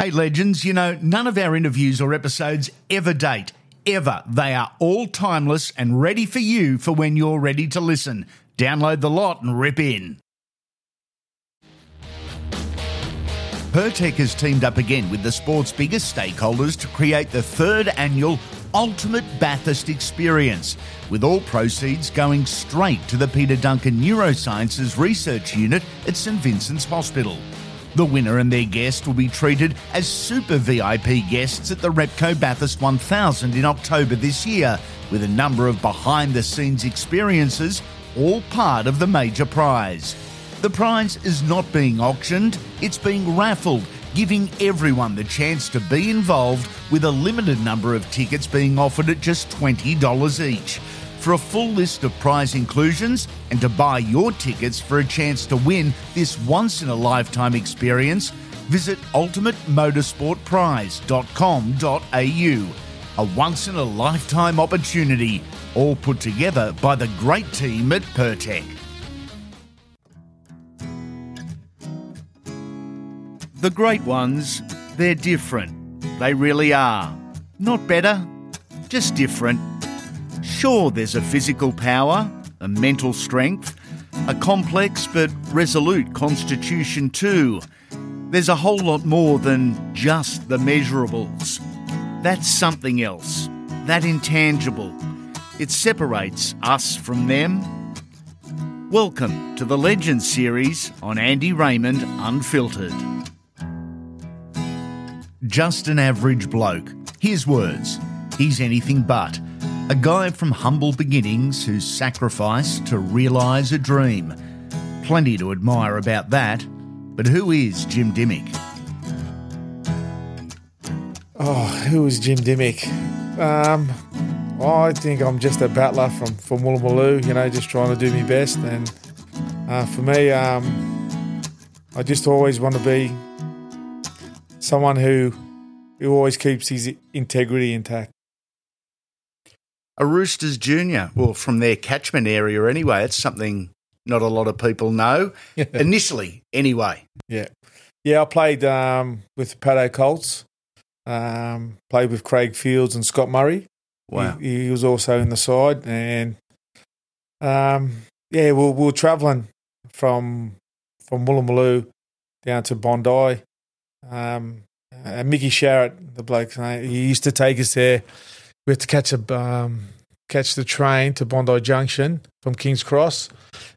Hey, legends, you know, none of our interviews or episodes ever date. Ever. They are all timeless and ready for you for when you're ready to listen. Download the lot and rip in. Pertec has teamed up again with the sport's biggest stakeholders to create the third annual Ultimate Bathurst Experience, with all proceeds going straight to the Peter Duncan Neurosciences Research Unit at St Vincent's Hospital. The winner and their guest will be treated as super VIP guests at the Repco Bathurst 1000 in October this year, with a number of behind the scenes experiences, all part of the major prize. The prize is not being auctioned, it's being raffled, giving everyone the chance to be involved with a limited number of tickets being offered at just $20 each. For a full list of prize inclusions and to buy your tickets for a chance to win this once in a lifetime experience, visit ultimatemotorsportprize.com.au. A once in a lifetime opportunity, all put together by the great team at Pertec. The great ones, they're different. They really are. Not better, just different. Sure, there's a physical power, a mental strength, a complex but resolute constitution too. There's a whole lot more than just the measurables. That's something else, that intangible. It separates us from them. Welcome to the Legends series on Andy Raymond Unfiltered. Just an average bloke. His words. He's anything but. A guy from humble beginnings who sacrificed to realise a dream. Plenty to admire about that. But who is Jim Dymock? Oh, who is Jim Dymock? Um, I think I'm just a battler from from Woolloomooloo, you know, just trying to do my best. And uh, for me, um, I just always want to be someone who who always keeps his integrity intact. A Roosters junior, well, from their catchment area anyway. It's something not a lot of people know. Initially, anyway. Yeah, yeah. I played um, with the Paddo Colts. Um, played with Craig Fields and Scott Murray. Wow. He, he was also in the side, and um, yeah, we, we were travelling from from Woolloomooloo down to Bondi. Um, and Mickey Sharrett, the bloke, he used to take us there. We had to catch a um, catch the train to Bondi Junction from King's Cross,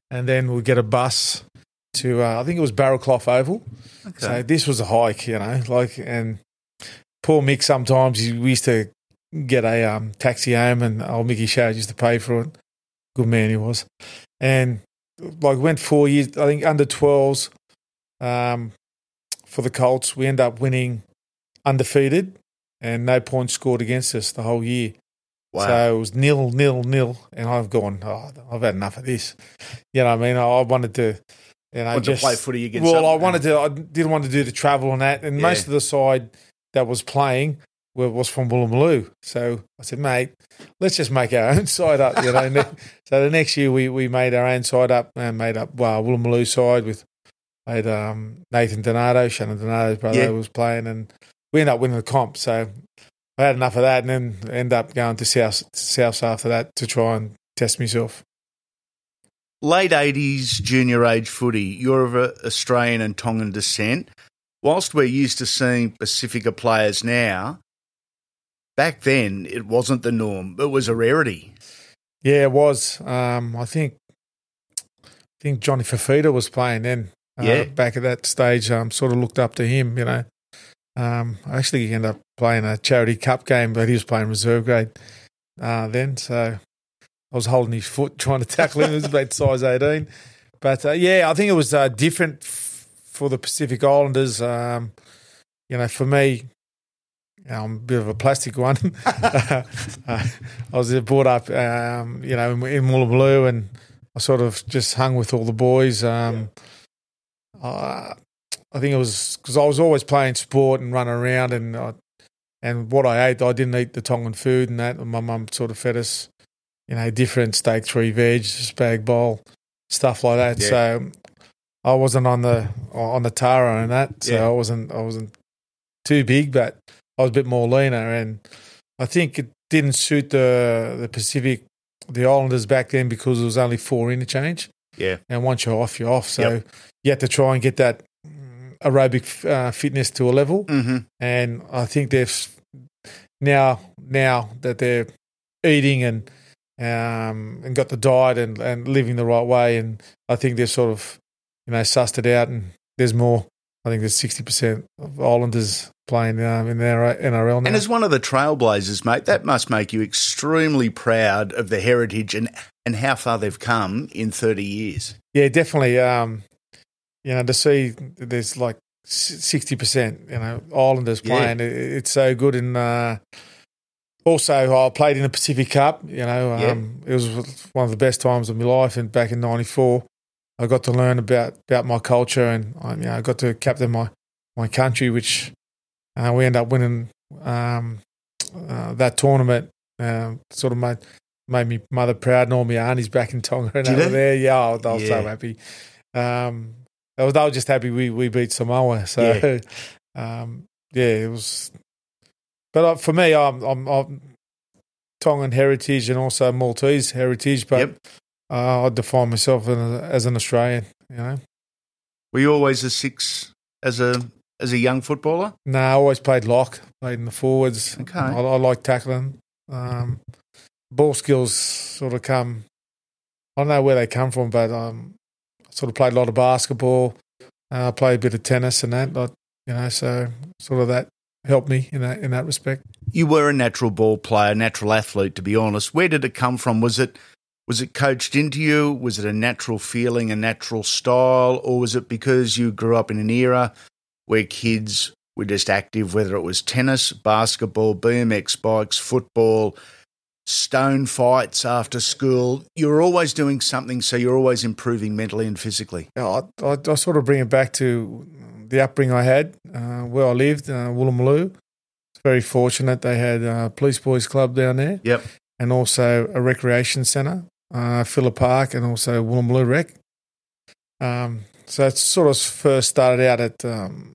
and then we'd get a bus to uh, I think it was Barrelclough Oval. Okay. So this was a hike, you know, like and poor Mick. Sometimes he, we used to get a um, taxi home, and old Mickey Sharrett used to pay for it. Good man he was, and like went four years. I think under twelves um, for the Colts. We end up winning undefeated and no points scored against us the whole year. Wow. So it was nil, nil, nil, and I've gone. Oh, I've had enough of this. You know, what I mean, I, I wanted to, you know, just play footy against Well, I wanted to. I didn't want to do the travel and that, and Yeah. most of the side that was playing was from Woolloomooloo. So I said, mate, let's just make our own side up. You know. So the next year we we made our own side up and made up well, Woolloomooloo side with made um, Nathan Donato, Shannon Donato's brother Yeah. was playing, and we ended up winning the comp. So I had enough of that, and then end up going to South Souths after that to try and test myself. Late 80s junior age footy. You're of Australian and Tongan descent. Whilst we're used to seeing Pacifica players now, back then it wasn't the norm. It was a rarity. Yeah, it was. Um, I think I think Johnny Fafita was playing then. Uh, Yeah. back at that stage, um, sort of looked up to him. You know, um, I actually ended up playing a charity cup game, but he was playing reserve grade uh, then. So I was holding his foot, trying to tackle him. He was about size eighteen. But uh, yeah, I think it was uh, different f- for the Pacific Islanders. Um, you know, for me, I'm a bit of a plastic one. uh, I was brought up, um, you know, in, in Woolloomooloo, and I sort of just hung with all the boys. Um, uh, I think it was because I was always playing sport and running around, and I, and what I ate, I didn't eat the Tongan food and that. And my mum sort of fed us, you know, different steak, three veg, spag bowl, stuff like that. Yeah. So I wasn't on the on the Tara and that. So Yeah. I wasn't I wasn't too big, but I was a bit more leaner, and I think it didn't suit the the Pacific, the Islanders back then because it was only four interchange. Yeah. And once you're off, you're off. So Yep. you had to try and get that aerobic uh, fitness to a level. Mm-hmm. And I think they've now now that they're eating and um, and got the diet and, and living the right way, and I think they've sort of you know sussed it out. And there's more. I think there's sixty percent of Islanders playing um, in their NRL now. And as one of the trailblazers, mate, that must make you extremely proud of the heritage and, and how far they've come in 30 years. Yeah, definitely. Um, you know, to see there's like sixty percent, you know, Islanders playing, it, it's so good. And uh, also, I played in the Pacific Cup. You know, Yeah. um, it was one of the best times of my life. And back in '94, I got to learn about about my culture, and I, you know, I got to captain my my country, which uh, we ended up winning um, uh, that tournament. Um, sort of made made me mother proud, and all my aunties back in Tonga and Did over there. Yeah, I was, I was so happy. Um, I was, I was just happy we, we beat Samoa. So, um, yeah, it was. But uh, for me, I'm, I'm, I'm Tongan heritage and also Maltese heritage, but Yep. uh, I define myself as, a, as an Australian. You know, Were you always a six as a as a young footballer? no, I always played lock, played in the forwards. Okay. I, I like tackling. Um, ball skills sort of come. I don't know where they come from, but um, sort of played a lot of basketball. Uh, played a bit of tennis and that, you know, so sort of that helped me in that in that respect. You were a natural ball player, natural athlete, to be honest. Where did it come from? Was it was it coached into you? Was it a natural feeling, a natural style, or was it because you grew up in an era where kids were just active, whether it was tennis, basketball, BMX bikes, football, stone fights after school? You're always doing something, so you're always improving mentally and physically. Yeah, I, I, I sort of bring it back to the upbringing I had uh, where I lived, uh, Woolloomooloo. Very fortunate they had a police boys club down there. Yep. and also a recreation centre, uh, Phillip Park, and also Woolloomooloo Rec. Um, so it sort of first started out at um,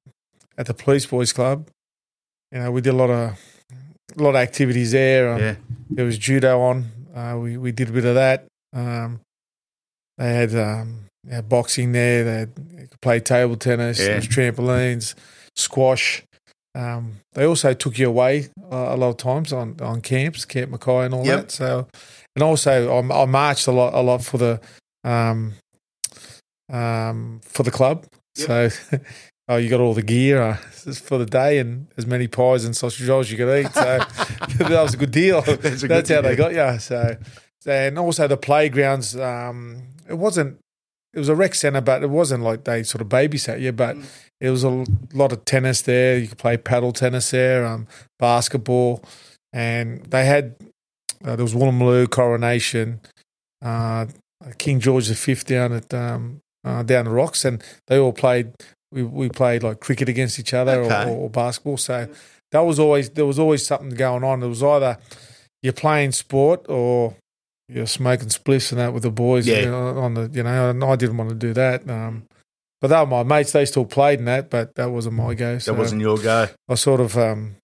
at the Police Boys Club. You know, we did a lot of a lot of activities there. Um, Yeah. There was judo on. Uh, we we did a bit of that. Um, they had um, yeah, boxing there. They had, you could play table tennis. Yeah. There was trampolines, squash. Um, they also took you away uh, a lot of times on, on camps, Camp Mackay and all Yep. that. So, and also I, I marched a lot a lot for the um, um, for the club. So, oh, you got all the gear uh, for the day and as many pies and sausage rolls you could eat. So that was a good deal. That's a That's good how they got you. So, and also the playgrounds. Um, it wasn't. It was a rec centre, but it wasn't like they sort of babysat you. But it was a lot of tennis there. You could play paddle tennis there, um, basketball, and they had uh, there was Woolloomooloo Coronation, uh, King George V down at um, uh, down the rocks, and they all played. We we played like cricket against each other Okay. or, or basketball. So that was always there was always something going on. It was either you're playing sport or you're smoking spliffs and that with the boys. Yeah. you know, on the you know, and I didn't want to do that. Um, but they were my mates. They still played in that, but that wasn't my go. So That wasn't your go. I sort of um,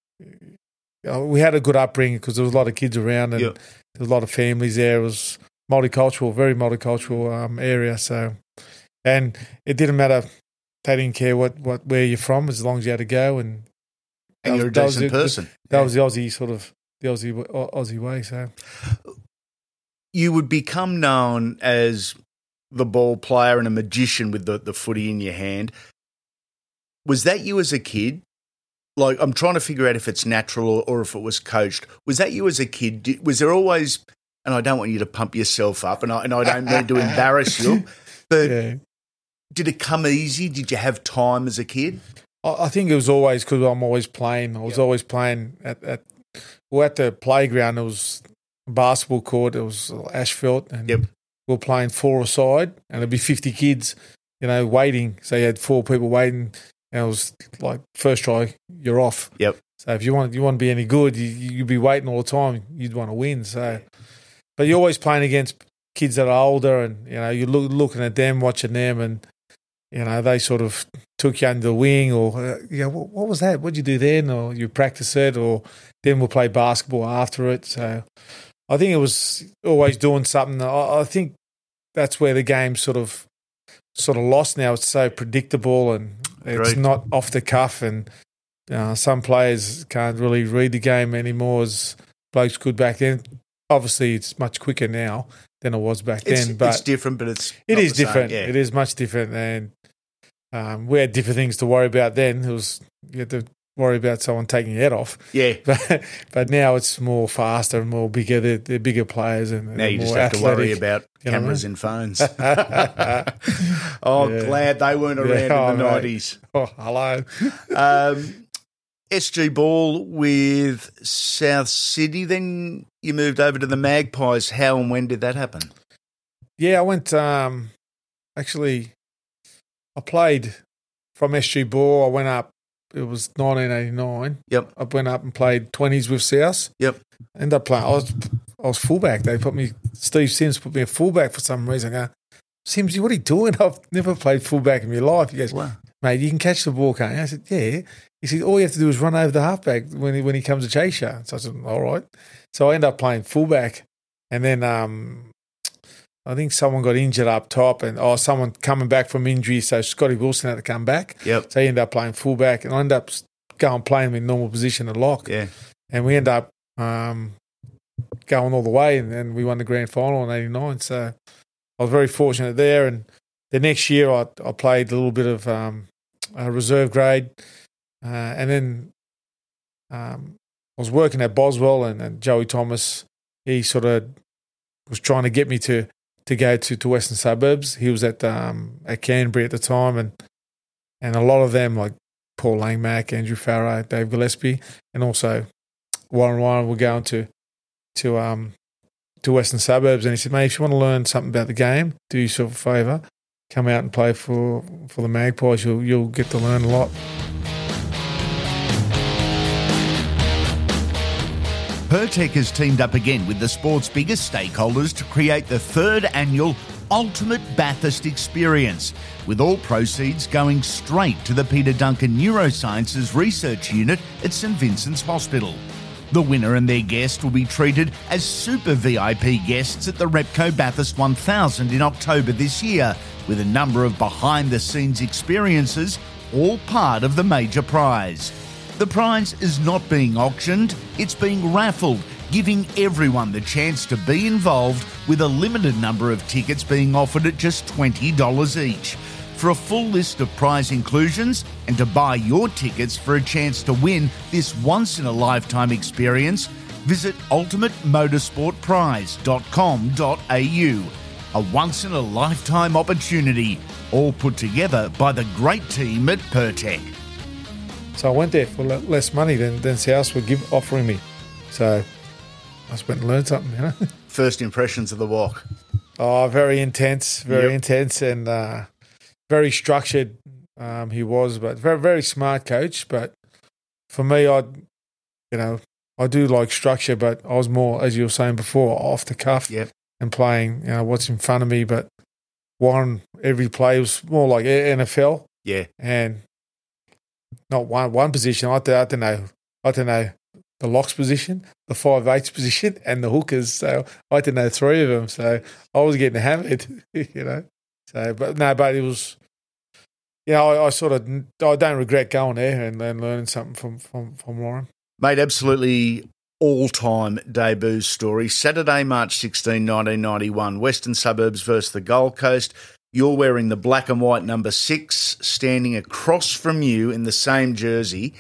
uh, we had a good upbringing because there was a lot of kids around and Yeah. there was a lot of families there. It was multicultural, very multicultural um, area. So, and it didn't matter. They didn't care what, what where you're from as long as you had to go. And And you're a was- that decent the- person. That Yeah. was the Aussie sort of the Aussie Aussie way. So you would become known as the ball player and a magician with the, the footy in your hand. Was that you as a kid? Like, I'm trying to figure out if it's natural or, or if it was coached. Was that you as a kid? Did, was there always, and I don't want you to pump yourself up, and I, and I don't mean to embarrass you, but yeah, did it come easy? Did you have time as a kid? I, think it was always because I'm always playing. I was Yep. always playing at at well at the playground. It was a basketball court. It was asphalt, and Yep. we were playing four aside, and there'd be 50 kids, you know, waiting. So you had four people waiting, and it was like first try, you're off. Yep. So if you want you want to be any good, you, you'd be waiting all the time. You'd want to win. So, but you're always playing against kids that are older, and you know you're look, looking at them, watching them, and you know, they sort of took you under the wing, or uh, you know, what, what was that? What'd you do then? Or you practice it, or then we'll play basketball after it. So I think it was always doing something. I, I think that's where the game sort of sort of lost now. It's so predictable and it's Agreed. not off the cuff, and uh, some players can't really read the game anymore as blokes could back then. Obviously, it's much quicker now than it was back It's, then, but it's different, but it's it is the same, different. yeah. It is much different, and um, we had different things to worry about then. It was you had to worry about someone taking your head off, Yeah. but but now it's more faster and more bigger. They're, they're bigger players, and Now you just have to worry athletic. about You know I cameras in phones. oh, Yeah. glad they weren't around oh, in the mate. nineties. Oh, hello. Um, SG Ball with South Sydney. Then you moved over to the Magpies. How and when did that happen? Yeah, I went. Um, actually, I played from SG Ball. I went up. It was 1989. Yep. I went up and played 20s with South. Yep. Ended up playing. I was I was fullback. They put me. Steve Sims put me a fullback for some reason. I go, Sims, what are you doing? I've never played fullback in my life. He goes, Wow. Mate, you can catch the ball, can't you? I said, yeah. He said, all you have to do is run over the halfback when he, when he comes to chase you. So I said, all right. So I end up playing fullback. And then um, I think someone got injured up top and, oh, someone coming back from injury. So Scotty Wilson had to come back. Yep. So he ended up playing fullback and I ended up going playing in normal position at lock. Yeah. And we ended up um, going all the way and then we won the grand final in 89. So I was very fortunate there. And the next year I, I played a little bit of um, uh, reserve grade. Uh, and then um, I was working at Boswell and, and Joey Thomas, he sort of was trying to get me to, to go to, to Western Suburbs. He was at um, at Canterbury at the time and and a lot of them like Paul Langmack, Andrew Farrar, Dave Gillespie, and also Warren Ryan were going to to um to Western Suburbs and he said, Mate, if you want to learn something about the game, do yourself a favour, come out and play for, for the Magpies, you'll you'll get to learn a lot. Pertec has teamed up again with the sport's biggest stakeholders to create the third annual Ultimate Bathurst Experience, with all proceeds going straight to the Peter Duncan Neurosciences Research Unit at St Vincent's Hospital. The winner and their guest will be treated as super VIP guests at the Repco Bathurst 1000 in October this year, with a number of behind the scenes experiences, all part of the major prize. The prize is not being auctioned, it's being raffled, giving everyone the chance to be involved with a limited number of tickets being offered at just $20 each. For a full list of prize inclusions and to buy your tickets for a chance to win this once in a lifetime experience, visit ultimatemotorsportprize.com.au. A once in a lifetime opportunity, all put together by the great team at Pertec. So I went there for less money than, than South were give, offering me. So I just went and learned something, you know. First impressions of the walk. Oh, very intense, very Yep. intense, and uh, very structured. Um, he was, but very very smart coach. But for me, I, you know, I do like structure, but I was more, as you were saying before, off the cuff Yep. And playing, you know, what's in front of me. But one every play was more like NFL, Yeah. and not one one position. I don't, I don't know. I don't know the locks position, the five eights position, and the hookers. So I didn't know three of them. So I was getting hammered, you know. So, but no, but it was. Yeah, I, I sort of I don't regret going there and, and learning something from from from Warren. Mate, absolutely all time debut story. Saturday, March 16, 1991, Western Suburbs versus the Gold Coast. You're wearing the black and white number six, standing across from you in the same jersey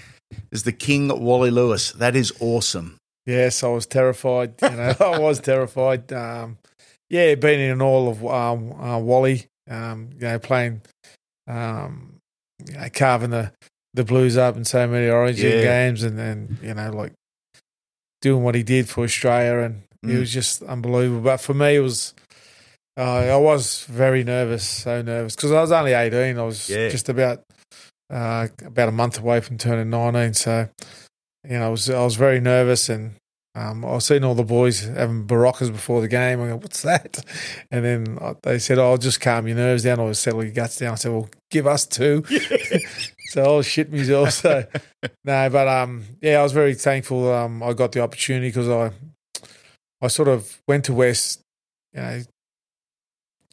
as the King Wally Lewis. That is awesome. Yes, I was terrified. You know, I was terrified. Um, yeah, being in all of um, uh, Wally, um, you know, playing, um, you know, carving the, the Blues up in so many Origin Yeah. games, and then you know, like doing what he did for Australia, and it Mm. was just unbelievable. But for me, it was. Uh, I was very nervous, so nervous because I was only eighteen. I was Yeah. just about uh, about a month away from turning nineteen. So, you know, I was I was very nervous, and um, I seen all the boys having Beroccas before the game. I go, what's that? And then I- they said, oh, just calm your nerves down or settle your guts down. I said, well, give us two. so I'll shit myself. So no, but um, yeah, I was very thankful. Um, I got the opportunity because I, I sort of went to West, you know,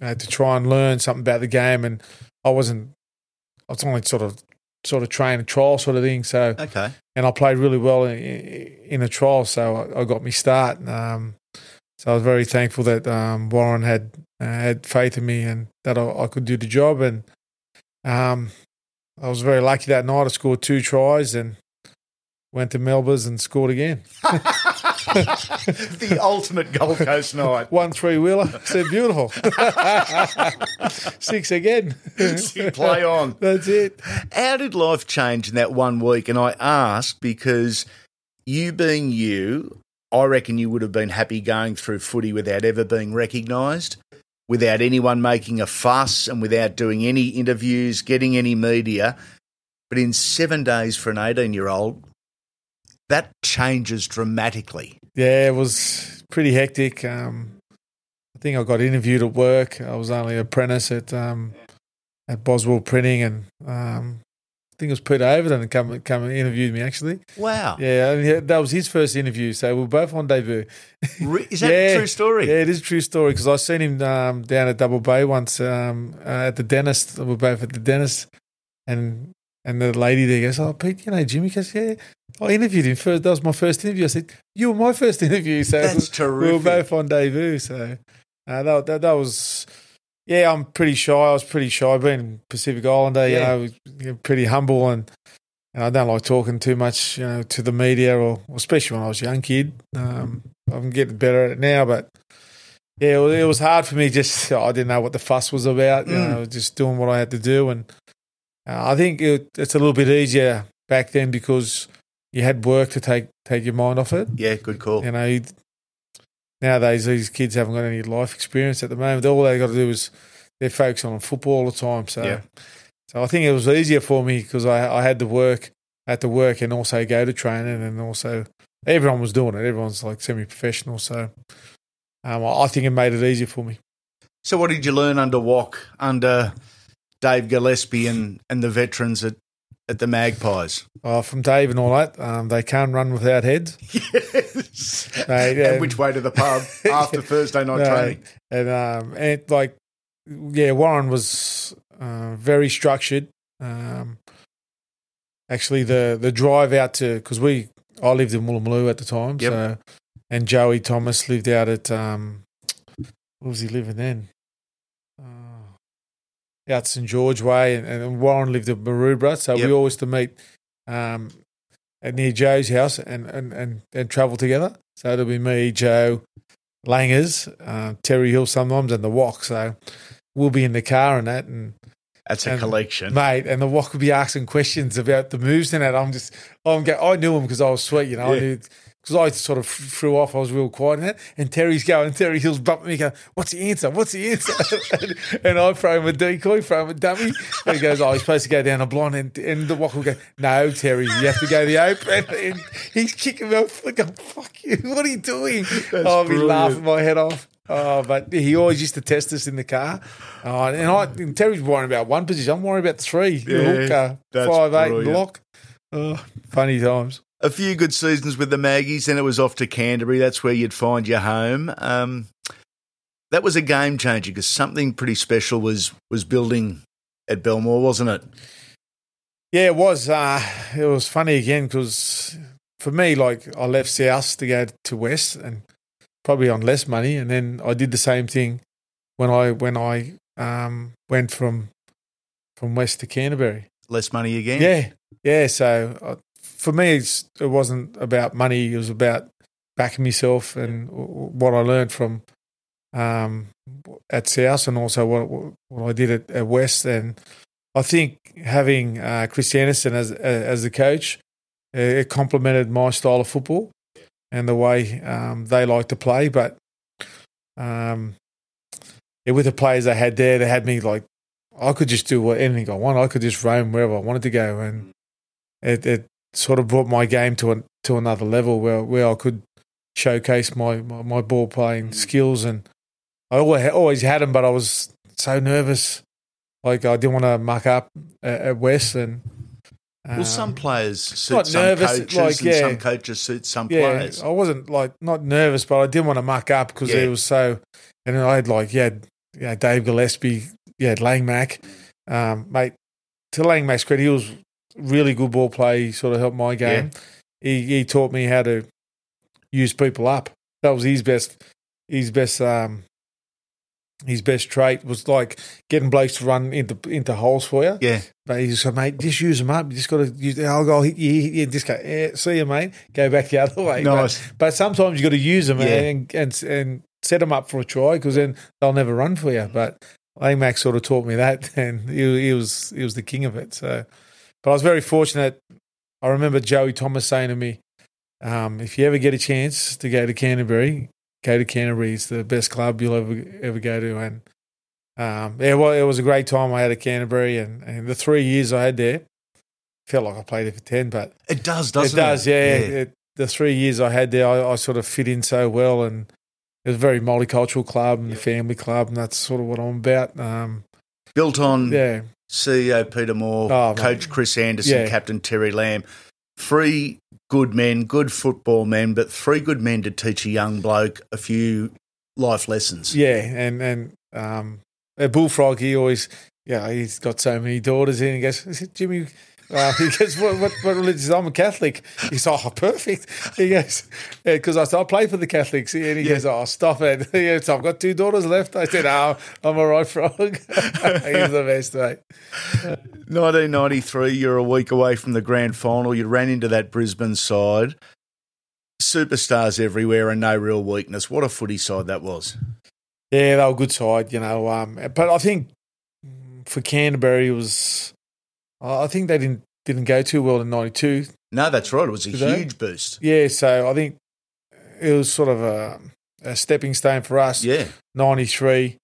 uh, to try and learn something about the game, and I wasn't. I was only sort of, sort of train and trial sort of thing. So Okay. and I played really well in, in a trial, so I, I got me start. Um, so I was very thankful that um, Warren had uh, had faith in me and that I, I could do the job. And um, I was very lucky that night. I scored two tries and went to Melbourne and scored again. the ultimate Gold Coast night. One three wheeler, said beautiful. Six again. Play on. That's it. How did life change in that one week? And I ask because you being you, I reckon you would have been happy going through footy without ever being recognised, without anyone making a fuss, and without doing any interviews, getting any media. But in seven days for an 18 year old, that changes dramatically. Yeah, it was pretty hectic. Um, I think I got interviewed at work. I was only apprentice at um, at Boswell Printing, and um, think it was Peter Overton that come come and interviewed me. Actually, Wow. yeah, that was his first interview. So we are both on debut. Is that Yeah. a true story? Yeah, it is a true story because I seen him um, down at Double Bay once um, uh, at the dentist. We were both at the dentist, and and the lady there goes, "Oh, Pete, you know Jimmy?" Goes, "Yeah." I interviewed him first. That was my first interview. I said, "You were my first interview." So That's terrific. we were both on debut. So uh, that, that that was. Yeah, I'm pretty shy. I was pretty shy. Being Pacific Islander, Yeah. you know, pretty humble, and, and I don't like talking too much, you know, to the media, or especially when I was a young kid. Um, I'm getting better at it now, but yeah, it was, it was hard for me. Just I didn't know what the fuss was about. You Mm. know, just doing what I had to do, and uh, I think it, it's a little bit easier back then because you had work to take take your mind off it. Yeah, good call. You know, you- nowadays these kids haven't got any life experience at the moment. All they got to do is they're focused on football all the time. So, Yeah. so I think it was easier for me because I I had to work, had to work, and also go to training, and also everyone was doing it. Everyone's like semi professional. So, um, I I think it made it easier for me. So, what did you learn under Walk, under Dave Gillespie and, and the veterans at, at the Magpies? Uh, from Dave and all that, um, they can't run without heads. Yes. Right, yeah. and which way to the pub after Thursday night No, training? and um, and like, yeah, Warren was uh, very structured. Um, actually, the the drive out to because we I lived in Woolloomooloo at the time, Yep. so and Joey Thomas lived out at um, where was he living then? Out St George Way, and, and Warren lived at Maroubra, so Yep. we always to meet um, at near Joe's house and and and, and travel together. So it'll be me, Joe, Langers, uh, Terry Hill sometimes, and the Walk. So we'll be in the car and that, and That's a and- collection. mate, and the Walk would be asking questions about the moves and that. I'm just, I'm go, I knew him because I was sweet, you know. I knew because I sort of threw off. I was real quiet in that, and Terry's going, Terry Hill's bumping me, going, "What's the answer? What's the answer?" and, and I throw him a decoy, throw him a dummy. And he goes, "Oh, he's supposed to go down a blind," and, and the Walk will go, "No, Terry, you have to go the open." And he's kicking me off. I go, oh, "Fuck you! What are you doing?" Oh, I'll be laughing my head off. Oh, but he always used to test us in the car. Oh, and I, and Terry's worrying about one position. I'm worrying about three. Yeah, the hooker, that's five eight, and brilliant. lock. Oh, funny times. A few good seasons with the Maggies, then it was off to Canterbury. That's where you'd find your home. Um, that was a game changer because something pretty special was was building at Belmore, wasn't it? Yeah, it was. Uh, it was funny again because for me, like I left South to go to West, and probably on less money, and then I did the same thing when I when I um, went from from West to Canterbury. Less money again. Yeah, yeah. So uh, for me, it's, it wasn't about money. It was about backing myself and what I learned from um, at South, and also what what I did at, at West. And I think having uh, Chris Anderson as as the coach, uh, it complemented my style of football and the way um, they like to play. But um, yeah, with the players they had there, they had me like I could just do what anything I want. I could just roam wherever I wanted to go, and it, it sort of brought my game to a, to another level where where I could showcase my, my, my ball playing skills. And I always, always had them, but I was so nervous. Like I didn't want to muck up at, at West. And well, some um, players suit some nervous, coaches, like, and some coaches suit some yeah, players. I wasn't like not nervous, but I didn't want to muck up because Yeah. it was so. And I had like yeah, yeah, Dave Gillespie, yeah, Langmack, um, mate. To Langmack's credit, he was really good ball play. He sort of helped my game. He he taught me how to use people up. That was his best. His best. Um, his best trait was like getting blokes to run into into holes for you. Yeah, But he said, mate, just use them up. You just got to use. I'll go hit you. hit you," Just go. Yeah, see you, mate. Go back the other way. Nice. But, but sometimes you got to use them Yeah. and, and and set them up for a try because then they'll never run for you. But Amac sort of taught me that, and he, he was he was the king of it. So, but I was very fortunate. I remember Joey Thomas saying to me, um, "If you ever get a chance to go to Canterbury, go to Canterbury. It's the best club you'll ever ever go to." And um, yeah, well, it was a great time I had at Canterbury, and, and the three years I had there felt like I played there for ten, but it does, doesn't it it? does, yeah. It, the three years I had there, I, I sort of fit in so well, and it was a very multicultural club and a family club, and that's sort of what I'm about. Um, Built on yeah, CEO Peter Moore, Oh, mate. Coach Chris Anderson, Yeah. Captain Terry Lamb. Three good men, good football men, but three good men to teach a young bloke a few life lessons. yeah, and and um, a bullfrog. He always, yeah, he's got so many daughters, in. and he goes, Jimmy?" Uh, he goes, what, what, what religion is? I'm a Catholic. He's oh, perfect. He goes, because I said, I play for the Catholics. And he goes, oh, stop it. He goes, I've got two daughters left. I said, oh, I'm all right, frog. He's the best, mate. 1993, you're a week away from the grand final. You ran into that Brisbane side. Superstars everywhere and no real weakness. What a footy side that was. Yeah, they were a good side, you know. Um, but I think for Canterbury, it was. I think they didn't didn't go too well in '92. No, that's right. It was a huge boost. Yeah, so I think it was sort of a, a stepping stone for us. Yeah. '93,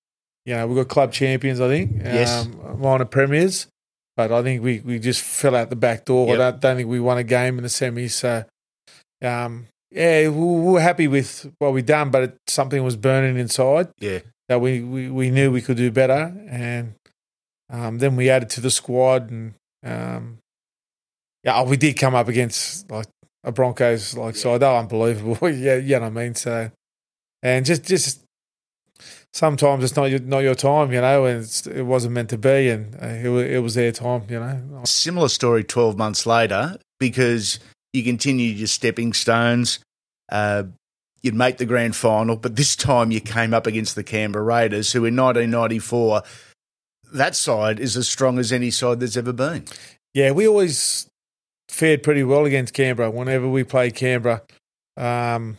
you know, we got club champions. I think. Yes. Um, minor premiers, but I think we, we just fell out the back door. Yep. I don't, don't think we won a game in the semis. So, um, yeah, we we were happy with what we done, but it, something was burning inside. Yeah. that we, we, we knew we could do better. And um, then we added to the squad. And um, yeah, we did come up against like a Broncos like side. They were unbelievable. yeah, you know what I mean? So, and just, just sometimes it's not your, not your time, you know, and it's, it wasn't meant to be. And uh, it, it was their time, you know. Similar story 12 months later because you continued your stepping stones. Uh, you'd make the grand final, but this time you came up against the Canberra Raiders, who in 1994, that side is as strong as any side that's ever been. Yeah, we always fared pretty well against Canberra whenever we played Canberra. Um,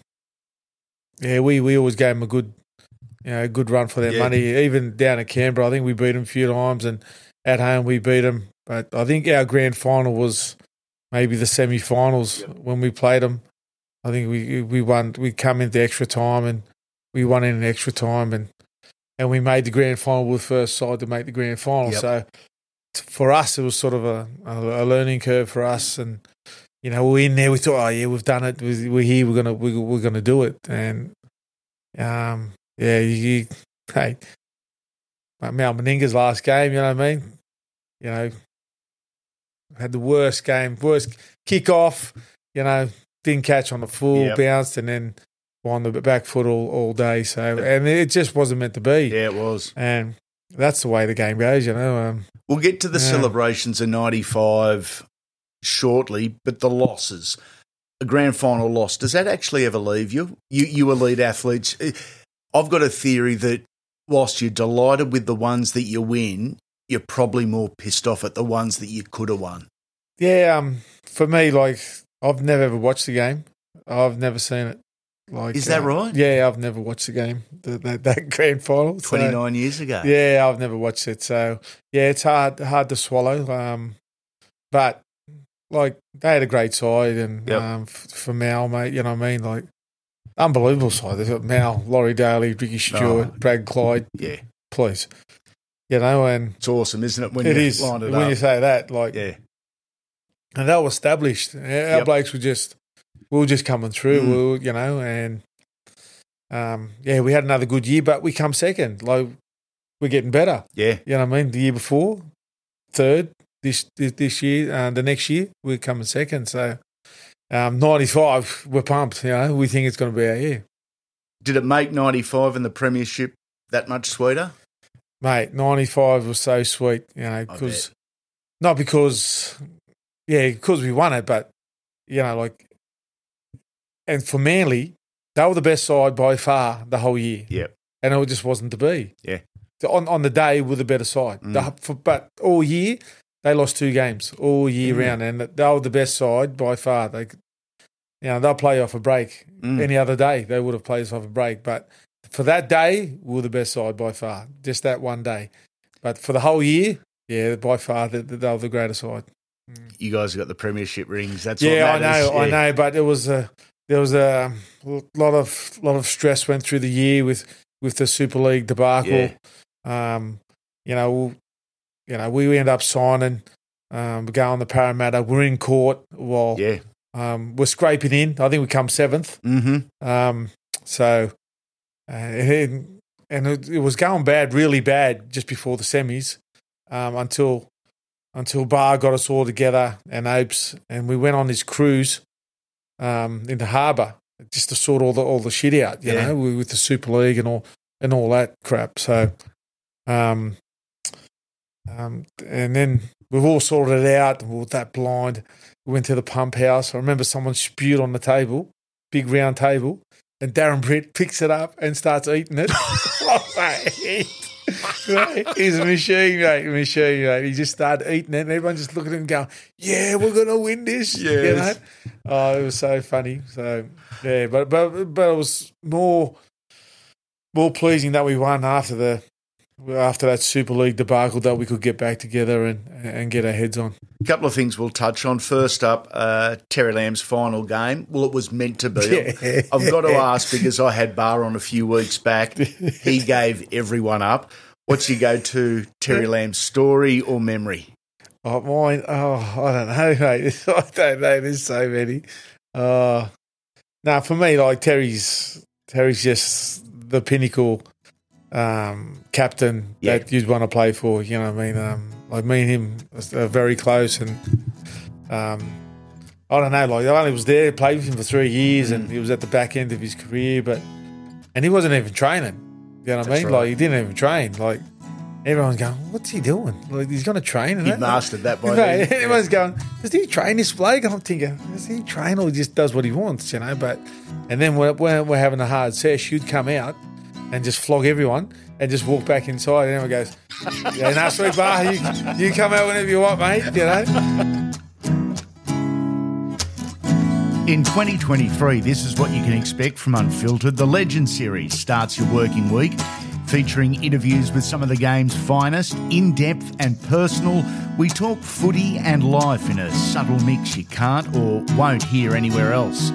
yeah, we, we always gave them a good, you know, a good run for their Yeah. money. Even down at Canberra, I think we beat them a few times, and at home we beat them. But I think our grand final was maybe the semi-finals when we played them. I think we we won. We come into extra time and we won in extra time, and and we made the grand final with first side to make the grand final. Yep. So for us, it was sort of a, a, learning curve for us, and you know, we're in there. We thought, oh yeah, we've done it. We- We're here. We're gonna we, we're gonna do it. And um, yeah, you, you hey, Mal Meninga's last game. You know what I mean? You know, had the worst game, worst kickoff. You know, didn't catch on the full, Yep. bounced, and then on the back foot all, all day. So, and it just wasn't meant to be. Yeah, it was. And that's the way the game goes. You know. Um, We'll get to the Yeah. celebrations of 95 shortly, but the losses. A grand final loss, does that actually ever leave you? You, you elite athletes. eh, I've got a theory that whilst you're delighted with the ones that you win, you're probably more pissed off at the ones that you could have won. Yeah, um, for me, like I've never ever watched the game. I've never seen it. Like, Is that uh, right? Yeah, I've never watched the game. The, that, that grand final. So, 29 years ago. yeah, I've never watched it. So yeah, it's hard hard to swallow. Um, but like they had a great side, and Yep. um, f- for Mal, mate, you know what I mean? Like unbelievable side. They've got Mal, Laurie Daley, Ricky Stuart, Oh. Brad Clyde. Yeah. Please, you know, and It's awesome, isn't it? When it you is line it when up. you say that, like yeah. and they were established. Our Yep. blokes were just we were just coming through. Mm. We were, you know, and um, yeah, we had another good year, but we come second. Like we're getting better. Yeah. You know what I mean? The year before, third. This this, this year, uh, the next year, we're coming second. So, um, ninety five, we're pumped. You know, we think it's going to be our year, Did it make 95 in the Premiership that much sweeter? mate. Ninety five was so sweet. You know, because not because, yeah, because we won it, but you know, like, and for Manly, they were the best side by far the whole year. Yep. and it just wasn't to be. Yeah. So on on the day, we're the better side. Mm. The- for, but all year, they lost two games all year Mm. round, and they were the best side by far. They, you know, they'll play off a break. Mm. Any other day, they would have played off a break. But for that day, we were the best side by far. Just that one day. But for the whole year, yeah, by far, they, they were the greatest side. You guys got the Premiership rings. That's yeah, I know, I know. But it was a there was a lot of lot of stress went through the year with with the Super League debacle. Um, you know, you know, we end up signing. Um, we go on the Parramatta. We're in court while Yeah. um, we're scraping in. I think we come seventh. Mm-hmm. Um, so, uh, and, and it, it was going bad, really bad, just before the semis, um, until until Baa got us all together and Apes, and we went on this cruise um, in the harbour just to sort all the all the shit out, you Yeah. know, with the Super League and all and all that crap. So, um, um, and then we've all sorted it out. We were that blind. We went to the pump house. I remember someone spewed on the table, big round table, and Darren Britt picks it up and starts eating it. Right? He's a machine, mate. A machine, mate. He just started eating it, and everyone just looked at him and going, "Yeah, we're gonna win this." You know? Oh, it was so funny. So yeah, but but but it was more more pleasing that we won after the after that Super League debacle that we could get back together and and get our heads on. A couple of things we'll touch on. First up, uh, Terry Lamb's final game. Well, it was meant to be. Yeah. I've got to ask because I had Baa on a few weeks back. He gave everyone up. What's your go-to Terry Lamb story or memory? Oh, mine. Oh, I don't know, mate. I don't know. There's so many. Uh, now for me, like Terry's, Terry's just the pinnacle um, captain Yeah. that you'd want to play for. You know what I mean? Um, like me and him are very close, and um, I don't know. Like I only was there, played with him for three years, and he was at the back end of his career, but and he wasn't even training. You know what I mean? right. Like he didn't even train. Like everyone's going, "What's he doing? Like he's going to train?" and He mastered that by then. everyone's going, does he train this bloke? I'm thinking, does he train or he just does what he wants, you know? But and then when when we're having a hard sesh, you'd come out and just flog everyone and just walk back inside, and everyone goes, "Yeah, no, sweet bar, you, you come out whenever you want, mate." You know? In 2023, this is what you can expect from Unfiltered. The Legend Series starts your working week, featuring interviews with some of the game's finest, in depth and personal. We talk footy and life in a subtle mix you can't or won't hear anywhere else.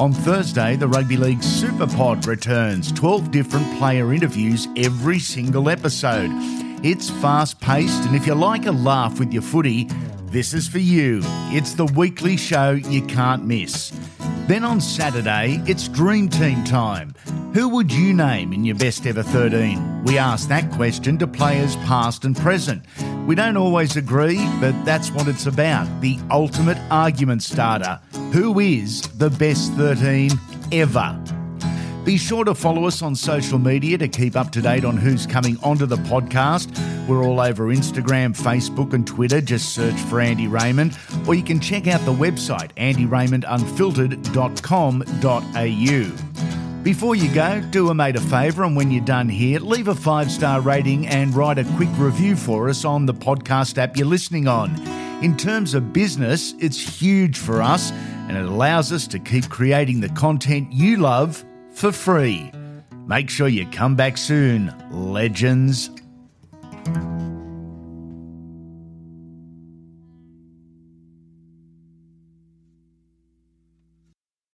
On Thursday, the Rugby League Super Pod returns 12 different player interviews every single episode. It's fast paced, and if you like a laugh with your footy, this is for you. It's the weekly show you can't miss. Then on Saturday, it's Dream Team time. Who would you name in your best ever 13? We ask that question to players past and present. We don't always agree, but that's what it's about the ultimate argument starter. Who is the best 13 ever? Be sure to follow us on social media to keep up to date on who's coming onto the podcast. We're all over Instagram, Facebook, and Twitter. Just search for Andy Raymond, or you can check out the website andyraymondunfiltered.com.au. Before you go, do a mate a favour, and when you're done here, leave a five star rating and write a quick review for us on the podcast app you're listening on. In terms of business, it's huge for us, and it allows us to keep creating the content you love for free. Make sure you come back soon, legends. Thank you.